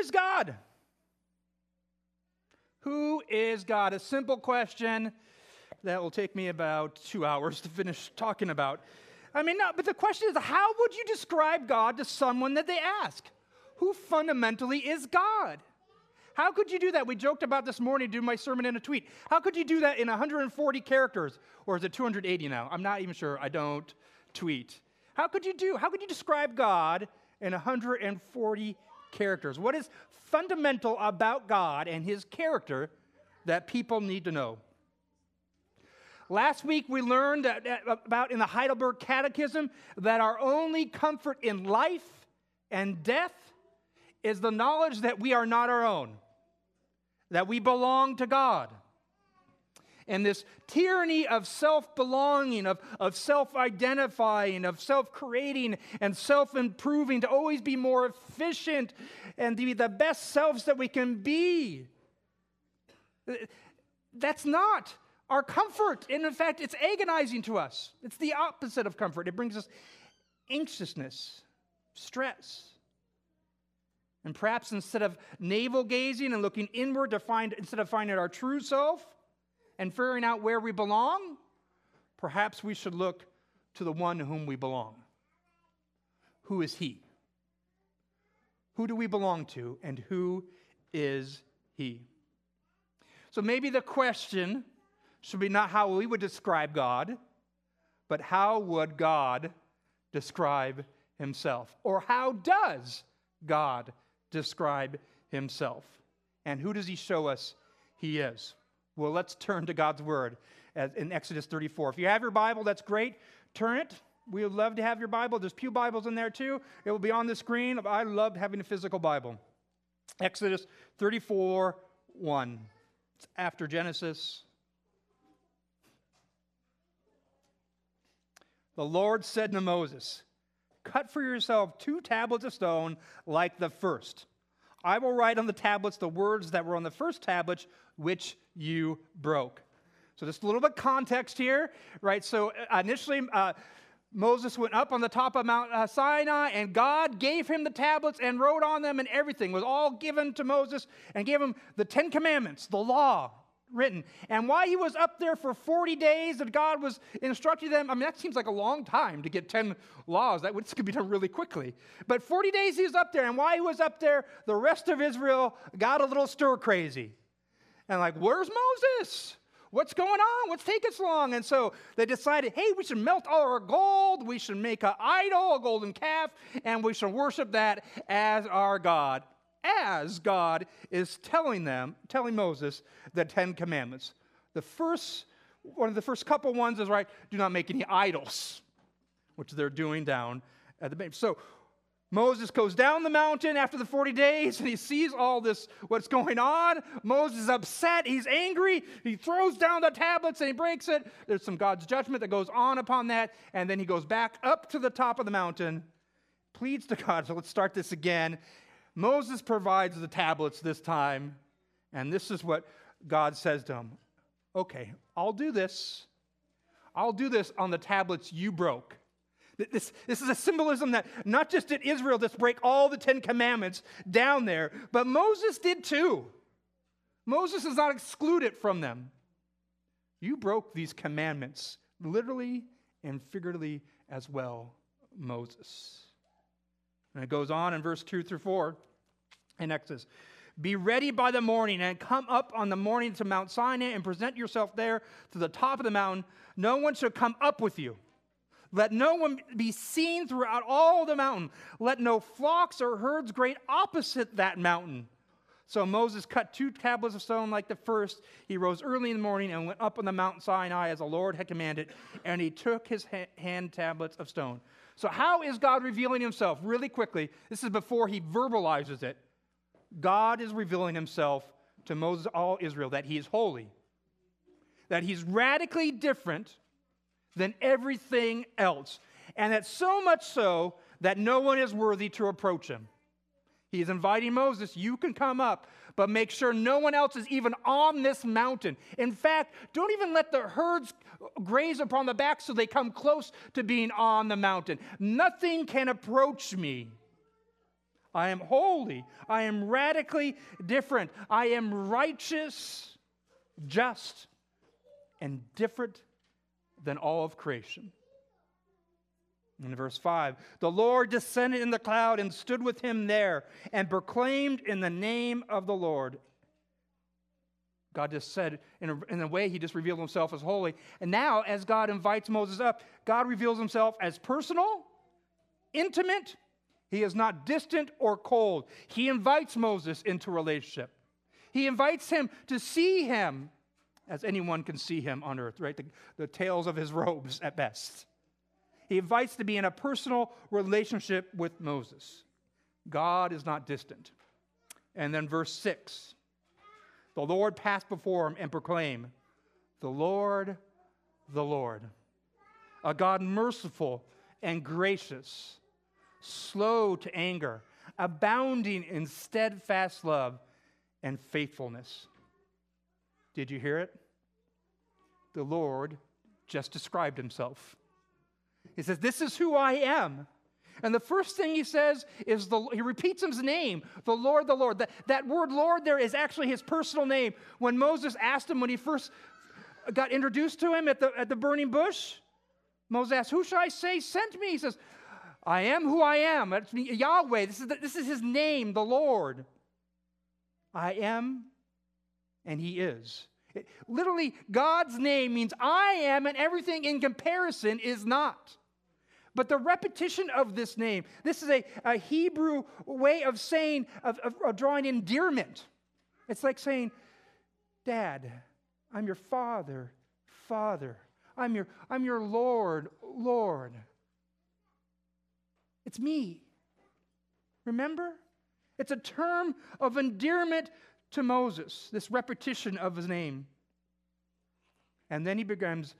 is God? Who is God? A simple question that will take me about two hours to finish talking about. I mean, no, but the question is how would you describe God to someone that they ask? Who fundamentally is God? How could you do that? We joked about this morning doing my sermon in a tweet. How could you do that in 140 characters? Or is it 280 now? I'm not even sure. I don't tweet. How could you do? How could you describe God in 140 characters? What is fundamental about God and his character that people need to know? Last week we learned about in the Heidelberg Catechism that our only comfort in life and death is the knowledge that we are not our own, that we belong to God. And this tyranny of self belonging, of, of self identifying, of self creating and self improving to always be more efficient and to be the best selves that we can be. That's not our comfort. And in fact, it's agonizing to us. It's the opposite of comfort. It brings us anxiousness, stress. And perhaps instead of navel gazing and looking inward to find, instead of finding our true self and figuring out where we belong, perhaps we should look to the one to whom we belong. Who is he? Who do we belong to, and who is he? So maybe the question should be not how we would describe God, but how would God describe himself? Or how does God describe himself? And who does he show us he is? Well, let's turn to God's word in Exodus 34. If you have your Bible, that's great. Turn it. We would love to have your Bible. There's Pew Bibles in there too. It will be on the screen. I love having a physical Bible. Exodus 34 1. It's after Genesis. The Lord said to Moses, Cut for yourself two tablets of stone like the first. I will write on the tablets the words that were on the first tablet, which you broke. So, just a little bit context here, right? So, uh, initially, uh, Moses went up on the top of Mount uh, Sinai, and God gave him the tablets and wrote on them, and everything was all given to Moses and gave him the Ten Commandments, the law, written. And while he was up there for 40 days that God was instructing them, I mean, that seems like a long time to get 10 laws. That could be done really quickly. But 40 days he was up there, and while he was up there, the rest of Israel got a little stir crazy. And like, where's Moses? What's going on? What's taking so long? And so they decided, hey, we should melt all our gold. We should make an idol, a golden calf, and we should worship that as our God as God is telling them, telling Moses the Ten Commandments. The first, one of the first couple ones is right, do not make any idols, which they're doing down at the base. So Moses goes down the mountain after the 40 days and he sees all this, what's going on. Moses is upset. He's angry. He throws down the tablets and he breaks it. There's some God's judgment that goes on upon that. And then he goes back up to the top of the mountain, pleads to God. So let's start this again. Moses provides the tablets this time, and this is what God says to him Okay, I'll do this. I'll do this on the tablets you broke. This, this is a symbolism that not just did Israel just break all the Ten Commandments down there, but Moses did too. Moses is not excluded from them. You broke these commandments literally and figuratively as well, Moses. And it goes on in verse 2 through 4 in Exodus. Be ready by the morning and come up on the morning to Mount Sinai and present yourself there to the top of the mountain. No one shall come up with you. Let no one be seen throughout all the mountain. Let no flocks or herds graze opposite that mountain. So Moses cut two tablets of stone like the first. He rose early in the morning and went up on the Mount Sinai as the Lord had commanded, and he took his hand tablets of stone. So, how is God revealing himself? Really quickly, this is before he verbalizes it. God is revealing himself to Moses, all Israel, that he is holy, that he's radically different than everything else, and that so much so that no one is worthy to approach him. He is inviting Moses, you can come up, but make sure no one else is even on this mountain. In fact, don't even let the herds graze upon the back so they come close to being on the mountain. Nothing can approach me. I am holy. I am radically different. I am righteous, just, and different than all of creation. In verse 5, the Lord descended in the cloud and stood with him there and proclaimed in the name of the Lord. God just said, in a, in a way, he just revealed himself as holy. And now, as God invites Moses up, God reveals himself as personal, intimate. He is not distant or cold. He invites Moses into relationship. He invites him to see him as anyone can see him on earth, right? The, the tails of his robes at best. He invites to be in a personal relationship with Moses. God is not distant. And then verse 6 the Lord passed before him and proclaimed, The Lord, the Lord, a God merciful and gracious, slow to anger, abounding in steadfast love and faithfulness. Did you hear it? The Lord just described himself. He says, This is who I am. And the first thing he says is, the, he repeats his name, the Lord, the Lord. That, that word Lord there is actually his personal name. When Moses asked him, when he first got introduced to him at the, at the burning bush, Moses asked, Who should I say sent me? He says, I am who I am. It's Yahweh. This is, the, this is his name, the Lord. I am, and he is. It, literally, God's name means I am, and everything in comparison is not. But the repetition of this name, this is a, a Hebrew way of saying, of, of, of drawing endearment. It's like saying, Dad, I'm your father, Father. I'm your, I'm your Lord, Lord. It's me. Remember? It's a term of endearment to Moses, this repetition of his name. And then he begins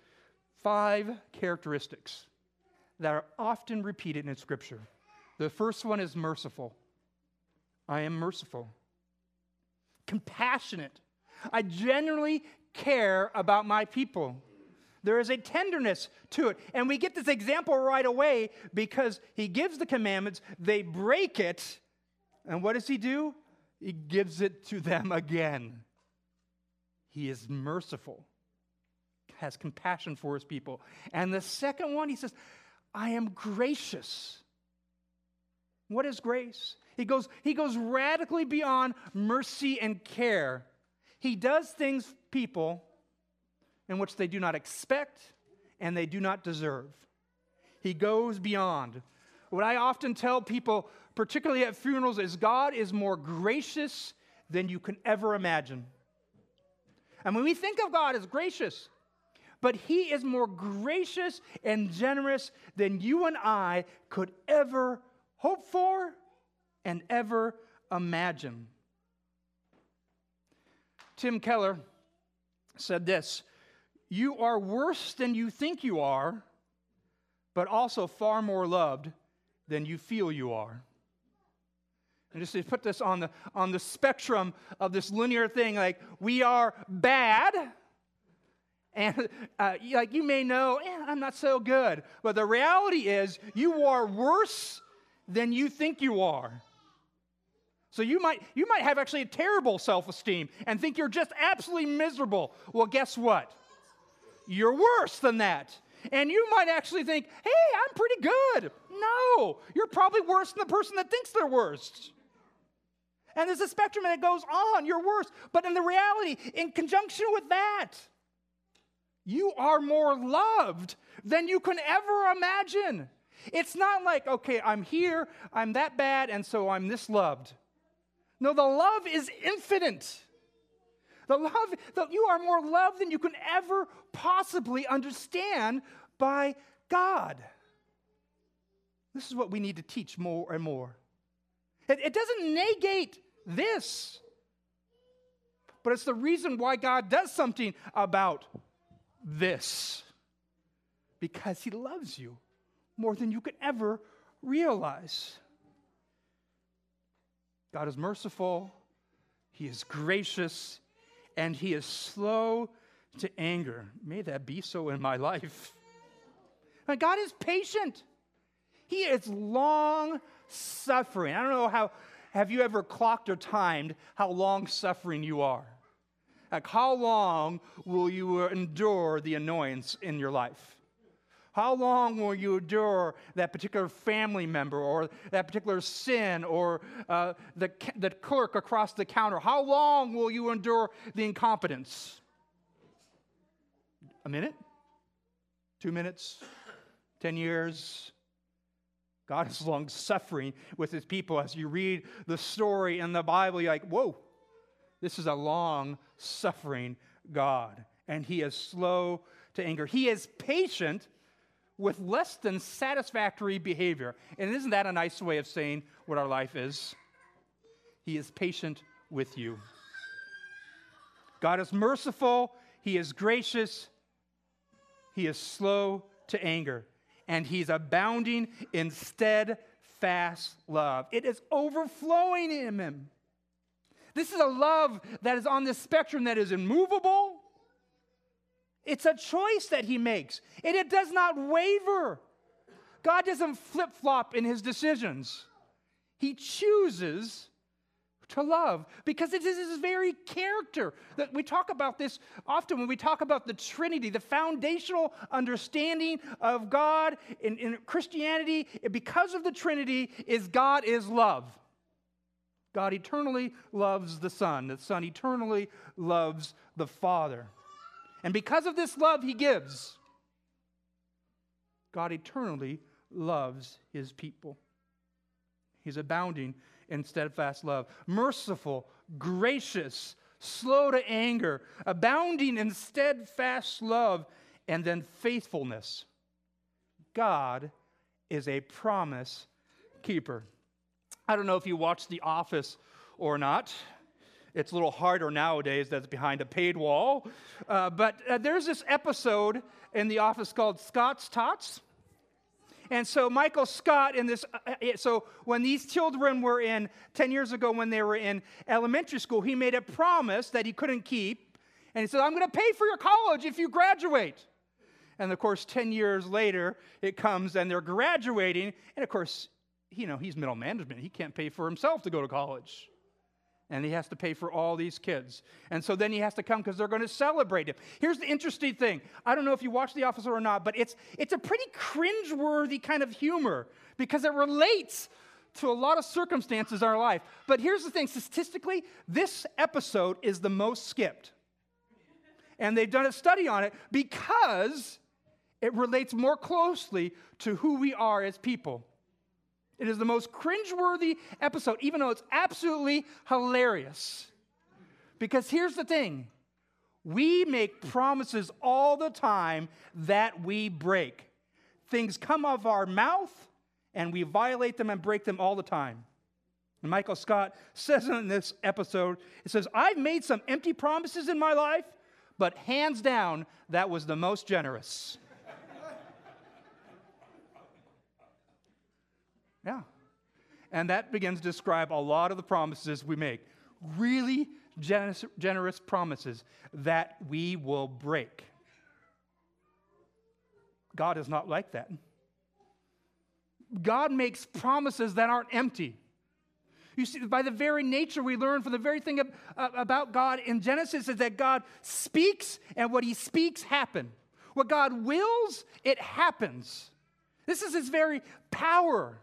five characteristics that are often repeated in Scripture. The first one is merciful. I am merciful. Compassionate. I genuinely care about my people. There is a tenderness to it. And we get this example right away because he gives the commandments, they break it, and what does he do? He gives it to them again. He is merciful, has compassion for his people. And the second one, he says, I am gracious. What is grace? He goes, he goes radically beyond mercy and care. He does things, people, in which they do not expect and they do not deserve. He goes beyond. What I often tell people, particularly at funerals, is God is more gracious than you can ever imagine. And when we think of God as gracious, but he is more gracious and generous than you and I could ever hope for and ever imagine. Tim Keller said this You are worse than you think you are, but also far more loved than you feel you are. And just to put this on the, on the spectrum of this linear thing, like we are bad, and uh, like you may know, eh, I'm not so good. But the reality is, you are worse than you think you are. So you might you might have actually a terrible self-esteem and think you're just absolutely miserable. Well, guess what? You're worse than that. And you might actually think, "Hey, I'm pretty good." No, you're probably worse than the person that thinks they're worst. And there's a spectrum and it goes on. You're worse. But in the reality, in conjunction with that, you are more loved than you can ever imagine. It's not like, okay, I'm here, I'm that bad, and so I'm this loved. No, the love is infinite. The love, the, you are more loved than you can ever possibly understand by God. This is what we need to teach more and more. It, it doesn't negate this, but it's the reason why God does something about this because he loves you more than you could ever realize. God is merciful, he is gracious, and he is slow to anger. May that be so in my life. And God is patient. He is long suffering. I don't know how, have you ever clocked or timed how long suffering you are? Like, how long will you endure the annoyance in your life? How long will you endure that particular family member or that particular sin or uh, the, the clerk across the counter? How long will you endure the incompetence? A minute? Two minutes? Ten years? God is long suffering with his people. As you read the story in the Bible, you're like, whoa, this is a long suffering God. And he is slow to anger. He is patient with less than satisfactory behavior. And isn't that a nice way of saying what our life is? He is patient with you. God is merciful, He is gracious, He is slow to anger, and He's abounding in steadfast love. It is overflowing in Him. This is a love that is on this spectrum that is immovable it's a choice that he makes, and it does not waver. God doesn't flip flop in his decisions. He chooses to love because it is his very character. That we talk about this often when we talk about the trinity the foundational understanding of god in, in christianity. Because of the trinity is god is love. God eternally loves the son. The son eternally loves the father. And because of this love he gives, God eternally loves his people. He's abounding in steadfast love, merciful, gracious, slow to anger, abounding in steadfast love, and then faithfulness. God is a promise keeper. I don't know if you watch The Office or not. It's a little harder nowadays that's behind a paid wall. Uh, but uh, there's this episode in The Office called Scott's Tots. And so Michael Scott in this, uh, uh so when these children were in, 10 years ago when they were in elementary school, he made a promise that he couldn't keep. And he said, I'm going to pay for your college if you graduate. And of course, 10 years later, it comes and they're graduating. And of course, you know, he's middle management. He can't pay for himself to go to college and he has to pay for all these kids. And so then he has to come because they're going to celebrate him. Here's the interesting thing I don't know if you watch The Office or not, but it's, it's a pretty cringeworthy kind of humor because it relates to a lot of circumstances in our life. But here's the thing statistically, this episode is the most skipped. And they've done a study on it because it relates more closely to who we are as people. It is the most cringeworthy episode, even though it's absolutely hilarious. Because here's the thing we make promises all the time that we break. Things come of our mouth, and we violate them and break them all the time. And Michael Scott says in this episode, it says, I've made some empty promises in my life, but hands down, that was the most generous. Yeah. And that begins to describe a lot of the promises we make. Really generous, generous promises that we will break. God is not like that. God makes promises that aren't empty. You see, by the very nature we learn from the very thing uh, about God in Genesis is that God speaks, and what he speaks happen. What God wills, it happens. This is his very power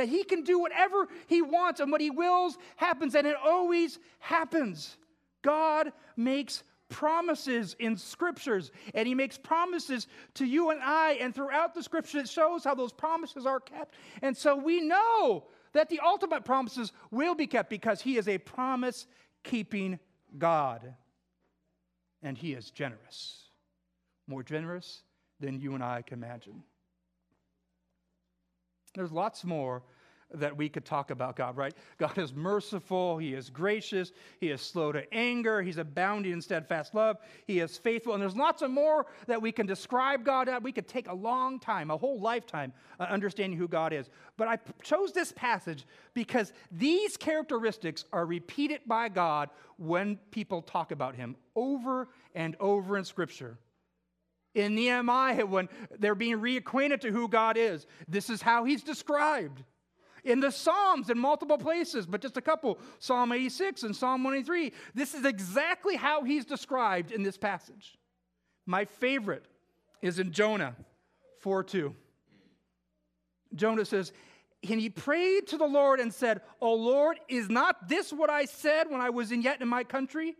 that he can do whatever he wants and what he wills happens, and it always happens. God makes promises in scriptures, and he makes promises to you and I, and throughout the scripture, it shows how those promises are kept. And so we know that the ultimate promises will be kept because he is a promise keeping God. And he is generous, more generous than you and I can imagine. There's lots more that we could talk about God, right? God is merciful, He is gracious, He is slow to anger, He's abounding in steadfast love, He is faithful, and there's lots of more that we can describe God at. We could take a long time, a whole lifetime, uh, understanding who God is. But I chose this passage because these characteristics are repeated by God when people talk about Him over and over in Scripture. In Nehemiah, when they're being reacquainted to who God is, this is how he's described. in the Psalms in multiple places, but just a couple Psalm 86 and Psalm 183. This is exactly how he's described in this passage. My favorite is in Jonah 4 2. Jonah says, and he prayed to the Lord and said, O Lord, is not this what I said when I was in yet in my country?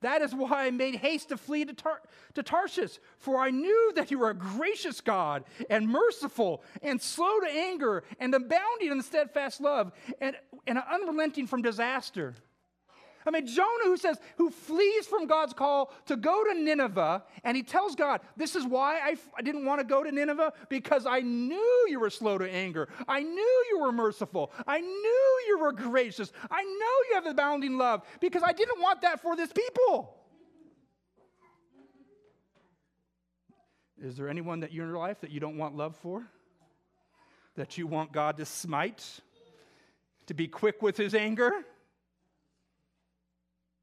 That is why I made haste to flee to, Tar- to Tarshish, for I knew that you are a gracious God and merciful and slow to anger and abounding in steadfast love and, and unrelenting from disaster. I mean, Jonah, who says, who flees from God's call to go to Nineveh, and he tells God, This is why I f- I didn't want to go to Nineveh, because I knew you were slow to anger. I knew you were merciful. I knew you were gracious. I know you have abounding love, because I didn't want that for this people. Is there anyone that you're in your life that you don't want love for? That you want God to smite? To be quick with his anger?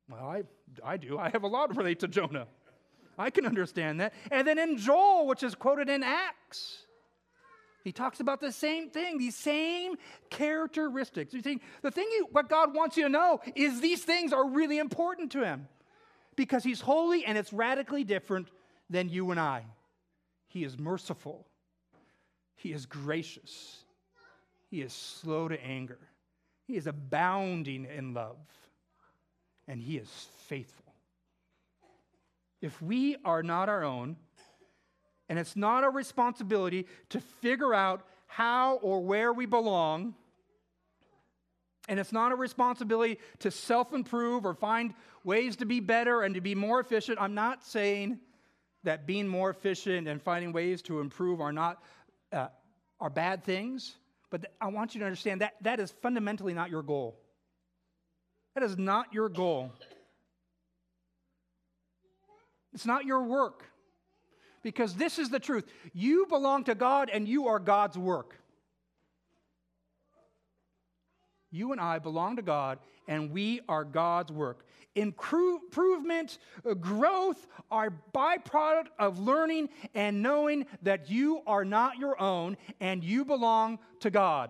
Well, I, I do. I have a lot to relate to Jonah. I can understand that. And then in Joel, which is quoted in Acts, he talks about the same thing, these same characteristics. You think the thing you, what God wants you to know is these things are really important to him because he's holy and it's radically different than you and I. He is merciful. He is gracious. He is slow to anger. He is abounding in love and He is faithful. If we are not our own, and it's not our responsibility to figure out how or where we belong, and it's not a responsibility to self improve or find ways to be better and to be more efficient. I'm not saying that being more efficient and finding ways to improve are not uh, are bad things, but th- I want you to understand that that is fundamentally not your goal. That is not your goal. It's not your work. Because this is the truth. You belong to God and you are God's work. You and I belong to God and we are God's work. Improvement, growth are byproduct of learning and knowing that you are not your own and you belong to God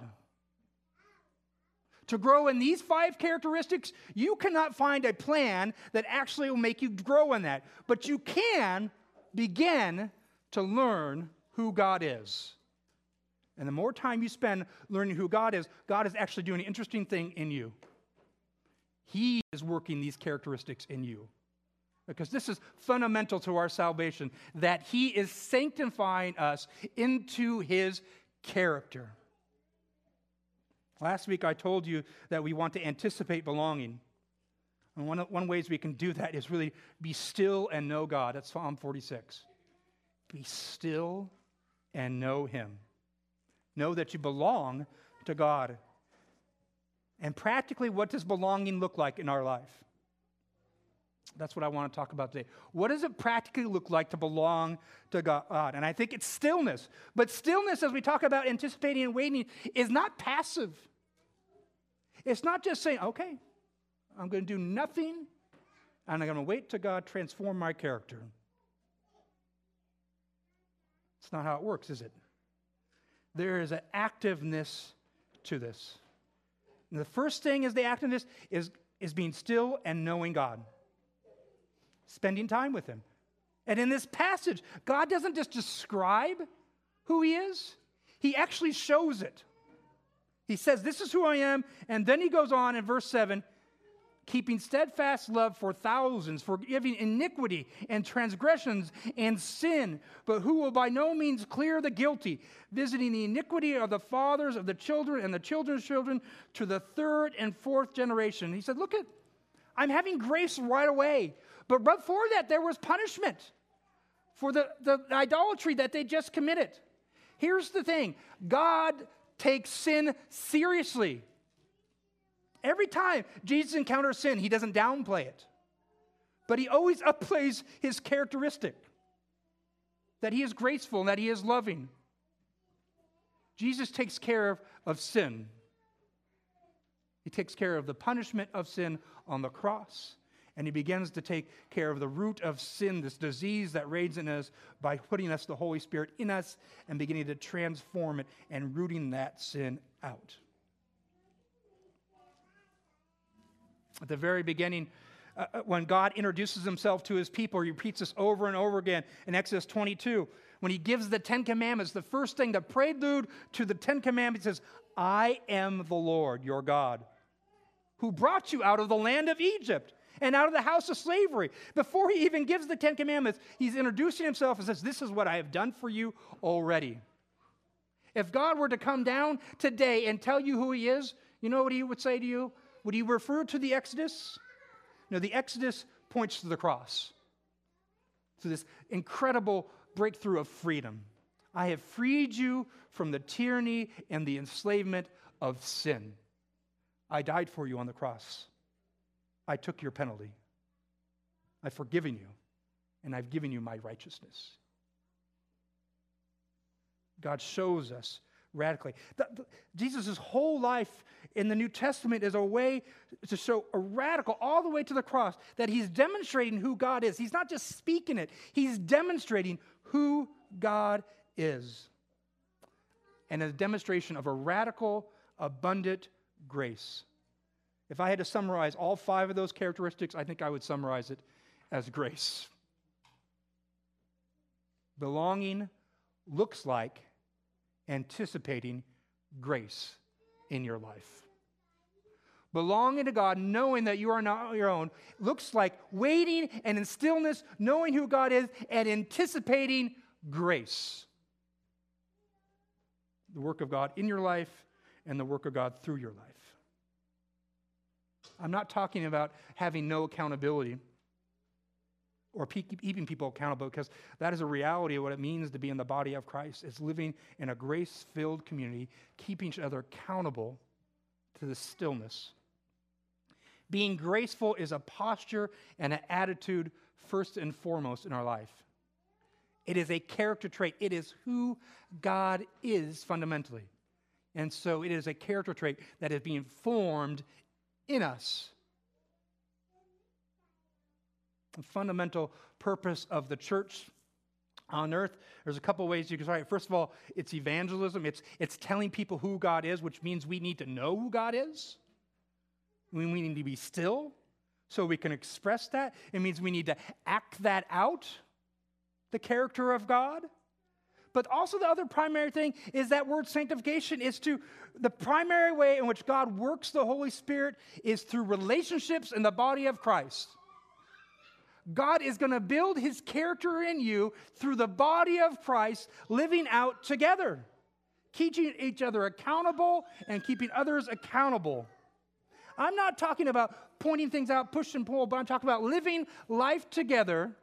to grow in these five characteristics, you cannot find a plan that actually will make you grow in that. But you can begin to learn who God is. And the more time you spend learning who God is, God is actually doing an interesting thing in you. He is working these characteristics in you. Because this is fundamental to our salvation, that He is sanctifying us into His character. Last week I told you that we want to anticipate belonging. And one, one ways we can do that is really be still and know God. That's Psalm 46. Be still and know Him. Know that you belong to God. And practically, what does belonging look like in our life? That's what I want to talk about today. What does it practically look like to belong to God? And I think it's stillness. But stillness, as we talk about anticipating and waiting, is not passive. It's not just saying, okay, I'm going to do nothing and I'm going to wait till God transform my character. It's not how it works, is it? There is an activeness to this. And the first thing is the activeness is, is being still and knowing God spending time with Him. And in this passage, God doesn't just describe who He is, He actually shows it. He says, This is who I am. And then he goes on in verse 7 keeping steadfast love for thousands, forgiving iniquity and transgressions and sin, but who will by no means clear the guilty, visiting the iniquity of the fathers of the children and the children's children to the third and fourth generation. He said, Look at, I'm having grace right away. But before that, there was punishment for the, the idolatry that they just committed. Here's the thing God takes sin seriously. Every time Jesus encounters sin, he doesn't downplay it, but he always upplays his characteristic that he is graceful and that he is loving. Jesus takes care of, of sin. He takes care of the punishment of sin on the cross and he begins to take care of the root of sin, this disease that raids in us, by putting us the Holy Spirit in us and beginning to transform it and rooting that sin out. At the very beginning, uh, uh, when God introduces himself to his people, he repeats this over and over again in Exodus 22. When he gives the Ten Commandments, the first thing, the prelude to the Ten Commandments is, I am the Lord your God, who brought you out of the land of Egypt and out of the house of slavery. Before he even gives the Ten Commandments, he's introducing himself and says, This is what I have done for you already. If God were to come down today and tell you who he is, you know what he would say to you? Would he refer to the Exodus? No, the Exodus points to the cross, to this incredible breakthrough of freedom. I have freed you from the tyranny and the enslavement of sin. I died for you on the cross. I took your penalty. I've forgiven you, and I've given you my righteousness. God shows us radically. Jesus' whole life in the New Testament is a way to show a radical, all the way to the cross, that he's demonstrating who God is. He's not just speaking it, he's demonstrating who God is. And a demonstration of a radical, abundant grace. If I had to summarize all five of those characteristics, I think I would summarize it as grace. Belonging looks like anticipating grace in your life. Belonging to God, knowing that you are not your own, looks like waiting and in stillness, knowing who God is, and anticipating grace. The work of God in your life and the work of God through your life. I'm not talking about having no accountability or keeping people accountable because that is a reality of what it means to be in the body of Christ. It's living in a grace filled community, keeping each other accountable to the stillness. Being graceful is a posture and an attitude first and foremost in our life. It is a character trait. It is who God is fundamentally. And so it is a character trait that is being formed in us. The fundamental purpose of the church on earth there's a couple ways you can start. First of all it's evangelism. It's, it's telling people who god is which means we need to know who god is. We need to be still so we can express that. It means we need to act that out the character of god but also the other primary thing is that word sanctification is to the primary way in which god works the holy spirit is through relationships in the body of christ God is going to build his character in you through the body of Christ living out together, keeping each other accountable and keeping others accountable. I'm not talking about pointing things out, push and pull, but I'm talking about living life together,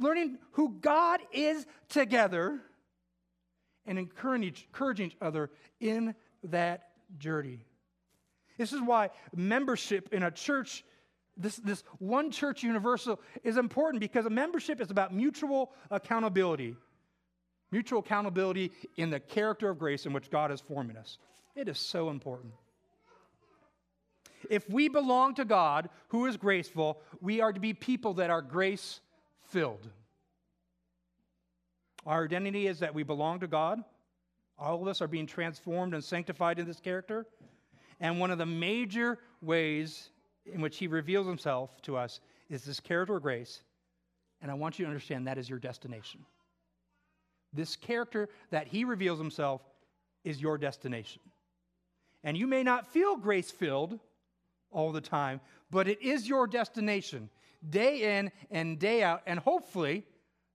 learning who God is together, and encouraging each other in that journey. This is why membership in a church this, this one church universal is important because a membership is about mutual accountability. Mutual accountability in the character of grace in which God is forming us. It is so important. If we belong to God, who is graceful, we are to be people that are grace filled. Our identity is that we belong to God. All of us are being transformed and sanctified in this character. And one of the major ways in which he reveals himself to us is this character of grace. And I want you to understand that is your destination. This character that he reveals himself is your destination. And you may not feel grace filled all the time, but it is your destination day in and day out. And hopefully,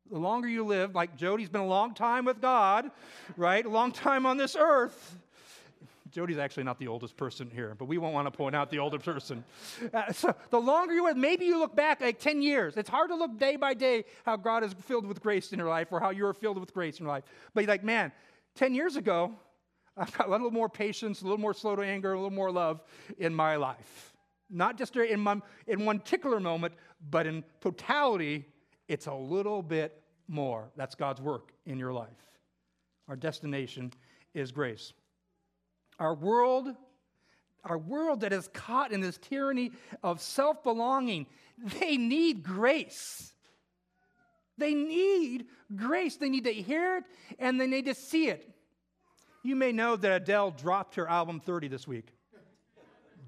the longer you live, like Jody's been a long time with God, right? A long time on this earth. Jody's actually not the oldest person here, but we won't want to point out the older person. Uh, so the longer you are, maybe you look back like 10 years. It's hard to look day by day how God is filled with grace in your life or how you're filled with grace in your life. But you're like, man, 10 years ago, I've got a little more patience, a little more slow to anger, a little more love in my life. Not just in, my, in one particular moment, but in totality, it's a little bit more. That's God's work in your life. Our destination is grace. Our world, our world that is caught in this tyranny of self belonging, they need grace. They need grace. They need to hear it and they need to see it. You may know that Adele dropped her album 30 this week.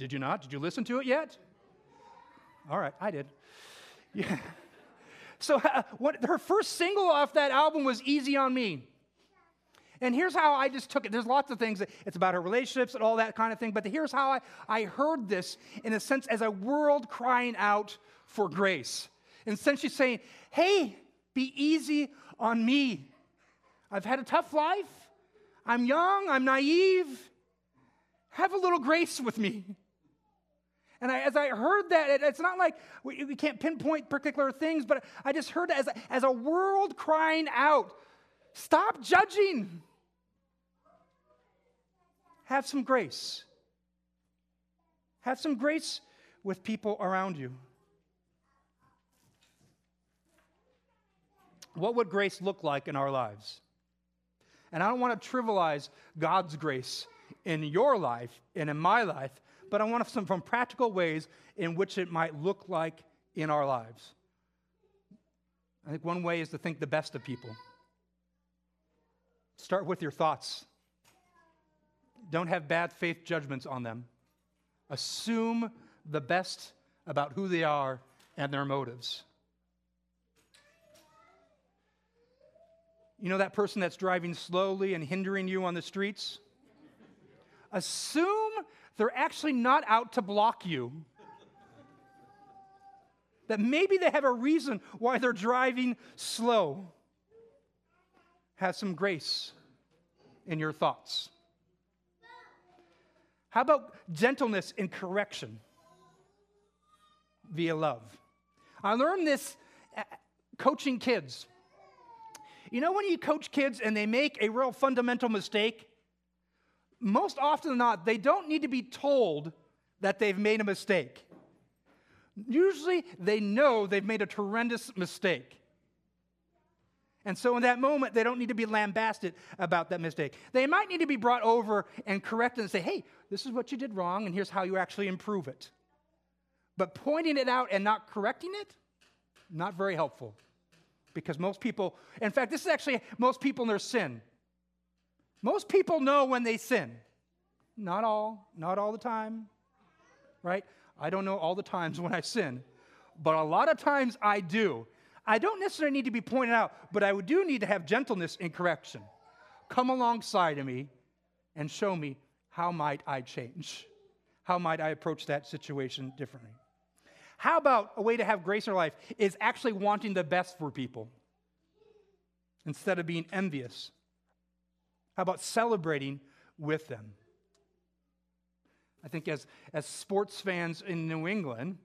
Did you not? Did you listen to it yet? All right, I did. Yeah. So, uh, what, her first single off that album was Easy on Me. And here's how I just took it. There's lots of things. That, it's about her relationships and all that kind of thing. But here's how I, I heard this in a sense as a world crying out for grace. In a sense, she's saying, hey, be easy on me. I've had a tough life. I'm young. I'm naive. Have a little grace with me. And I, as I heard that, it, it's not like we, we, can't pinpoint particular things, but I just heard as, as a world crying out stop judging. Have some grace. Have some grace with people around you. What would grace look like in our lives? And I don't want to trivialize God's grace in your life and in my life, but I want some from practical ways in which it might look like in our lives. I think one way is to think the best of people. Start with your thoughts. Don't have bad faith judgments on them. Assume the best about who they are and their motives. You know that person that's driving slowly and hindering you on the streets? Assume they're actually not out to block you. That maybe they have a reason why they're driving slow. Have some grace in your thoughts. How about gentleness in correction via love? I learned this uh, coaching kids. You know, when you coach kids and they make a real fundamental mistake, most often than not, they don't need to be told that they've made a mistake. Usually, they know they've made a tremendous mistake. And so, in that moment, they don't need to be lambasted about that mistake. They might need to be brought over and corrected and say, hey, this is what you did wrong, and here's how you actually improve it. But pointing it out and not correcting it, not very helpful. Because most people, in fact, this is actually most people in their sin. Most people know when they sin. Not all, not all the time, right? I don't know all the times when I sin, but a lot of times I do. I don't necessarily need to be pointed out, but I do need to have gentleness in correction. Come alongside of me and show me how might I change? How might I approach that situation differently? How about a way to have grace in our life is actually wanting the best for people instead of being envious? How about celebrating with them? I think as, as sports fans in New England,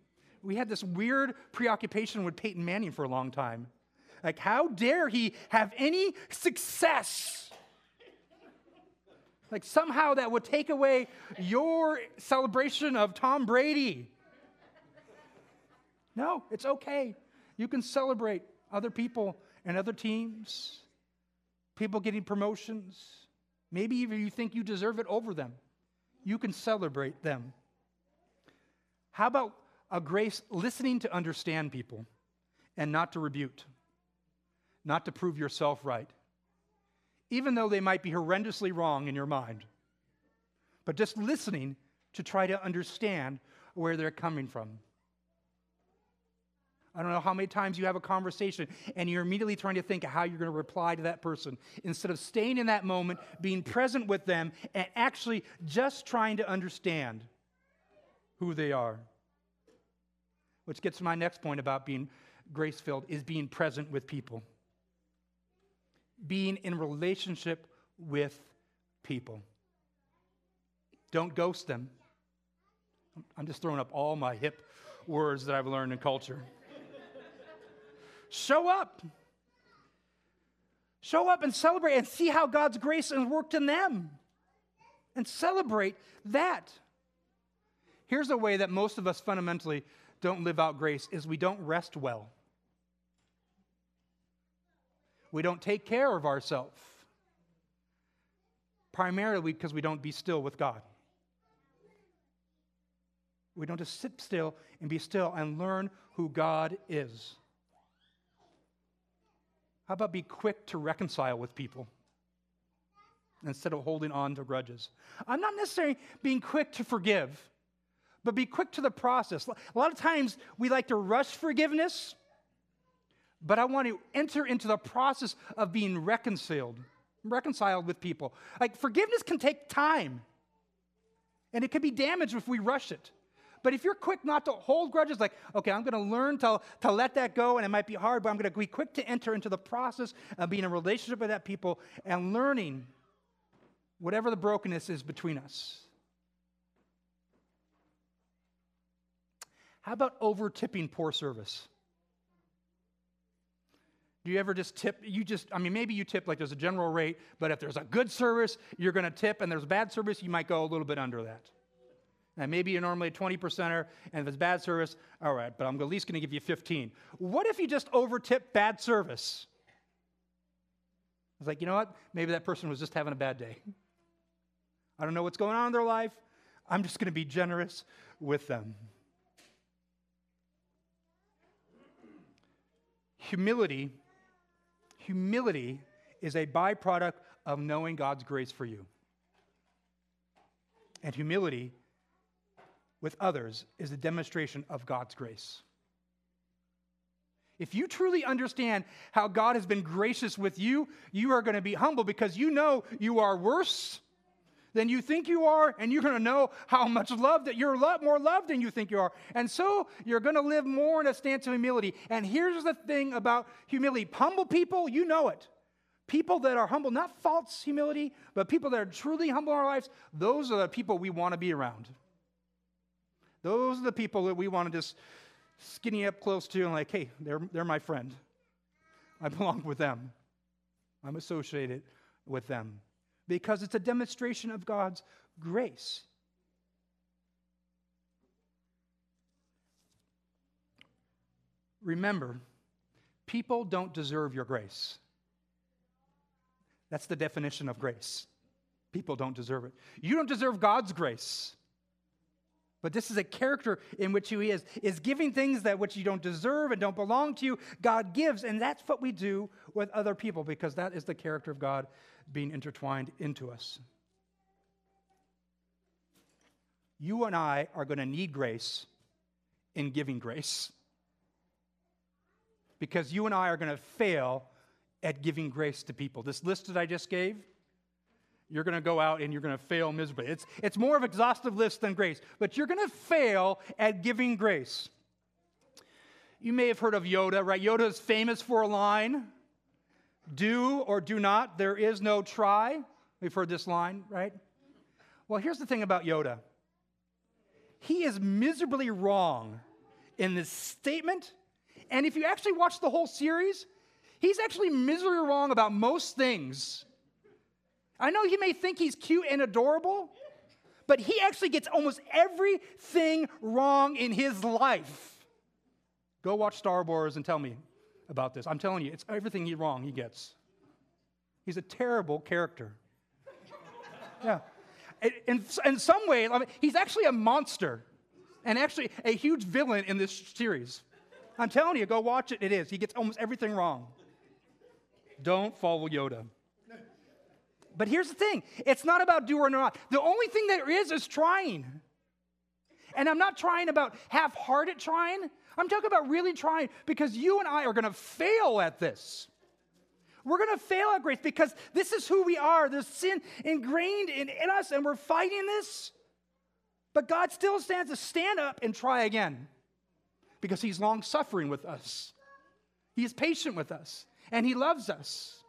we had this weird preoccupation with Peyton Manning for a long time. Like, how dare he have any success? Like, somehow that would take away your celebration of Tom Brady. No, it's okay. You can celebrate other people and other teams, people getting promotions. Maybe even you think you deserve it over them. You can celebrate them. How about a grace listening to understand people and not to rebuke, not to prove yourself right, even though they might be horrendously wrong in your mind, but just listening to try to understand where they're coming from. I don't know how many times you have a conversation and you're immediately trying to think of how you're going to reply to that person instead of staying in that moment, being present with them, and actually just trying to understand who they are. Which gets to my next point about being grace filled is being present with people. Being in relationship with people. Don't ghost them. I'm just throwing up all my hip words that I've learned in culture. Show up. Show up and celebrate and see how God's grace has worked in them. And celebrate that. Here's a way that most of us fundamentally don't live out grace is we don't rest well. We don't take care of ourselves. Primarily because we don't be still with God. We don't just sit still and be still and learn who God is. How about be quick to reconcile with people instead of holding on to grudges? I'm not necessarily being quick to forgive, but be quick to the process. A lot of times we like to rush forgiveness, but I want to enter into the process of being reconciled, reconciled with people. Like forgiveness can take time, and it can be damaged if we rush it. But if you're quick not to hold grudges, like, okay, I'm going to learn to, to let that go, and it might be hard, but I'm going to be quick to enter into the process of being in a relationship with that people and learning whatever the brokenness is between us. How about over tipping poor service? Do you ever just tip? You just, I mean, maybe you tip like there's a general rate, but if there's a good service, you're going to tip, and there's bad service, you might go a little bit under that. And maybe you're normally a 20 percenter, and if it's bad service, all right, but I'm at least going to give you 15. What if you just overtip bad service? It's like, you know what? Maybe that person was just having a bad day. I don't know what's going on in their life. I'm just going to be generous with them. Humility, humility is a byproduct of knowing God's grace for you. And humility with others is a demonstration of God's grace. If you truly understand how God has been gracious with you, you are going to be humble because you know you are worse than you think you are, and you're going to know how much love that you're a lot more loved than you think you are. And so you're going to live more in a stance of humility. And here's the thing about humility humble people, you know it. People that are humble, not false humility, but people that are truly humble in our lives, those are the people we want to be around. Those are the people that we want to just skinny up close to and like, hey, they're, they're my friend. I belong with them. I'm associated with them because it's a demonstration of God's grace. Remember, people don't deserve your grace. That's the definition of grace. People don't deserve it. You don't deserve God's grace. But this is a character in which he is, is giving things that which you don't deserve and don't belong to you, God gives. And that's what we do with other people because that is the character of God being intertwined into us. You and I are going to need grace in giving grace. Because you and I are going to fail at giving grace to people. This list that I just gave, you're going to go out and you're going to fail miserably. It's, it's more of exhaustive list than grace, but you're going to fail at giving grace. You may have heard of Yoda, right? Yoda is famous for a line do or do not, there is no try. We've heard this line, right? Well, here's the thing about Yoda he is miserably wrong in this statement. And if you actually watch the whole series, he's actually miserably wrong about most things. I know he may think he's cute and adorable, but he actually gets almost everything wrong in his life. Go watch Star Wars and tell me about this. I'm telling you, it's everything he wrong he gets. He's a terrible character. yeah. In, in some way, I mean, he's actually a monster and actually a huge villain in this series. I'm telling you, go watch it. It is. He gets almost everything wrong. Don't follow Yoda. But here's the thing it's not about do or not. The only thing there is is trying. And I'm not trying about half hearted trying. I'm talking about really trying because you and I are going to fail at this. We're going to fail at grace because this is who we are. There's sin ingrained in, in us, and we're fighting this. But God still stands to stand up and try again because He's long suffering with us. He is patient with us, and He loves us.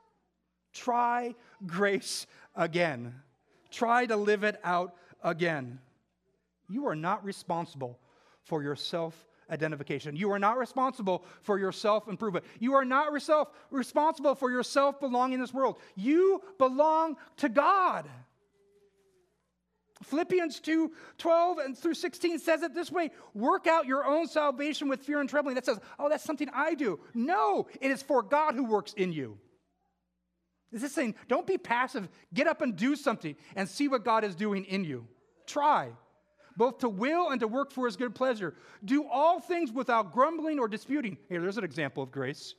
Try grace again. Try to live it out again. You are not responsible for your self identification. You are not responsible for your self improvement. You are not yourself responsible for your self belonging in this world. You belong to God. Philippians 2 12 and through 16 says it this way work out your own salvation with fear and trembling. That says, oh, that's something I do. No, it is for God who works in you. Is this saying, don't be passive, get up and do something and see what God is doing in you? Try both to will and to work for his good pleasure. Do all things without grumbling or disputing. Here, there's an example of grace.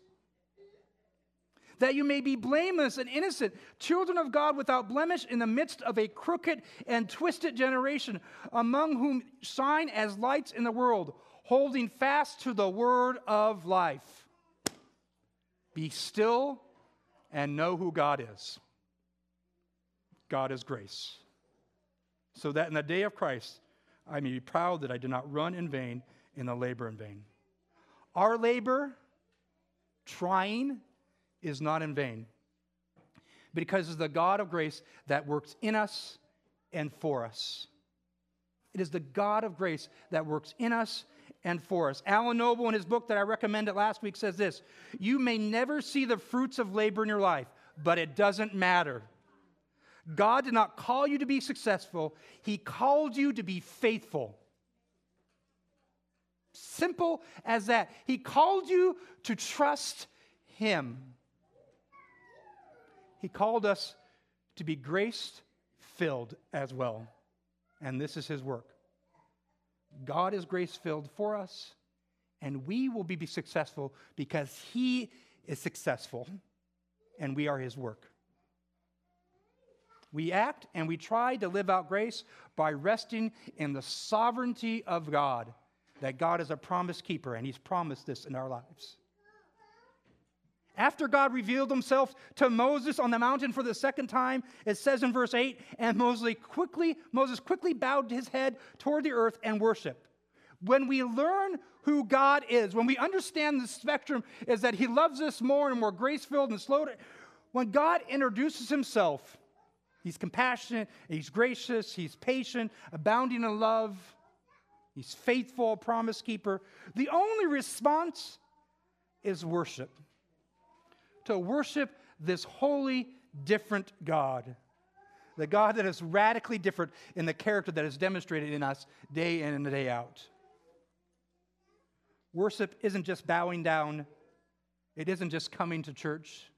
that you may be blameless and innocent, children of God without blemish in the midst of a crooked and twisted generation, among whom shine as lights in the world, holding fast to the word of life. Be still and know who God is. God is grace. So that in the day of Christ, I may be proud that I did not run in vain in the labor in vain. Our labor, trying, is not in vain because it's the God of grace that works in us and for us. It is the God of grace that works in us and for us. Alan Noble, in his book that I recommended last week, says this You may never see the fruits of labor in your life, but it doesn't matter. God did not call you to be successful, He called you to be faithful. Simple as that. He called you to trust Him. He called us to be grace filled as well. And this is His work. God is grace filled for us, and we will be successful because He is successful, and we are His work. We act and we try to live out grace by resting in the sovereignty of God, that God is a promise keeper, and He's promised this in our lives. After God revealed himself to Moses on the mountain for the second time, it says in verse 8, and Moses quickly, Moses quickly bowed his head toward the earth and worshiped. When we learn who God is, when we understand the spectrum is that he loves us more and more grace-filled and slow to, when God introduces himself, he's compassionate, he's gracious, he's patient, abounding in love, he's faithful, promise keeper. The only response is worship to worship this holy, different God. The God that is radically different in the character that is demonstrated in us day in and day out. Worship isn't just bowing down, it isn't just coming to church.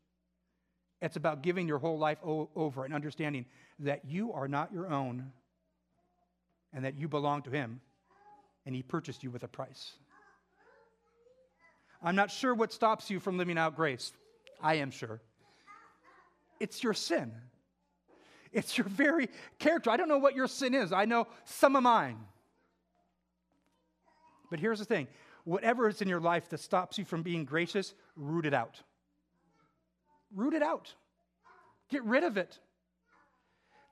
It's about giving your whole life o- over and understanding that you are not your own and that you belong to Him and He purchased you with a price. I'm not sure what stops you from living out grace. I am sure. It's your sin. It's your very character. I don't know what your sin is. I know some of mine. But here's the thing whatever is in your life that stops you from being gracious, root it out. Root it out. Get rid of it.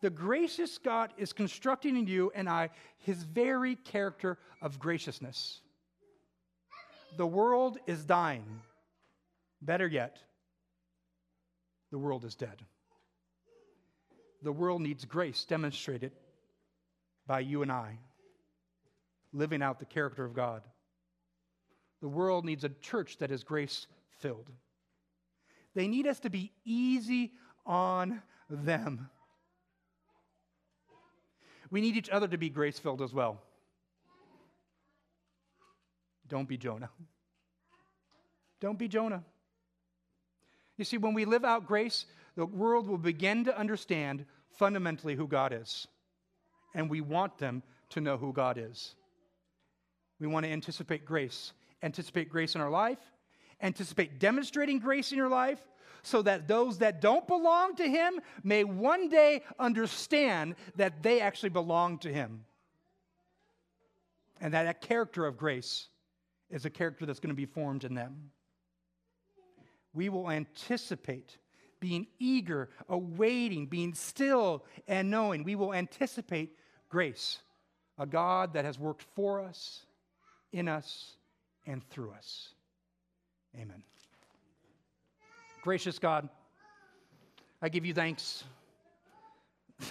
The gracious God is constructing in you and I his very character of graciousness. The world is dying. Better yet, the world is dead. The world needs grace demonstrated by you and I, living out the character of God. The world needs a church that is grace filled. They need us to be easy on them. We need each other to be grace filled as well. Don't be Jonah. Don't be Jonah. You see, when we live out grace, the world will begin to understand fundamentally who God is. And we want them to know who God is. We want to anticipate grace, anticipate grace in our life, anticipate demonstrating grace in your life, so that those that don't belong to Him may one day understand that they actually belong to Him. And that that character of grace is a character that's going to be formed in them we will anticipate being eager, awaiting, being still, and knowing. We will anticipate grace, a God that has worked for us, in us, and through us. Amen. Gracious God, I give you thanks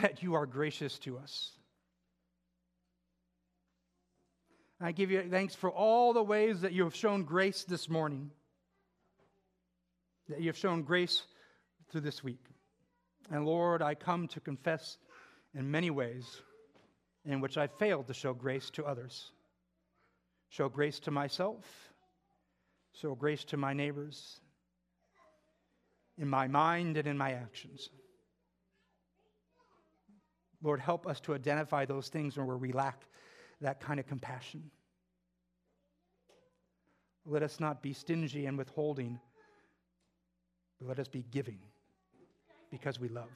that you are gracious to us. I give you thanks for all the ways that you have shown grace this morning that you have shown grace through this week. And Lord, I come to confess in many ways in which I failed to show grace to others. Show grace to myself, show grace to my neighbors, in my mind and in my actions. Lord, help us to identify those things where we lack that kind of compassion. Let us not be stingy and withholding but let us be giving because we love.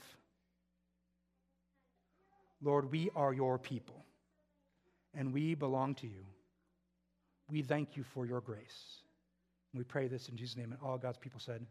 Lord, we are your people, and we belong to you. We thank you for your grace. We pray this in Jesus' name, and all God's people said,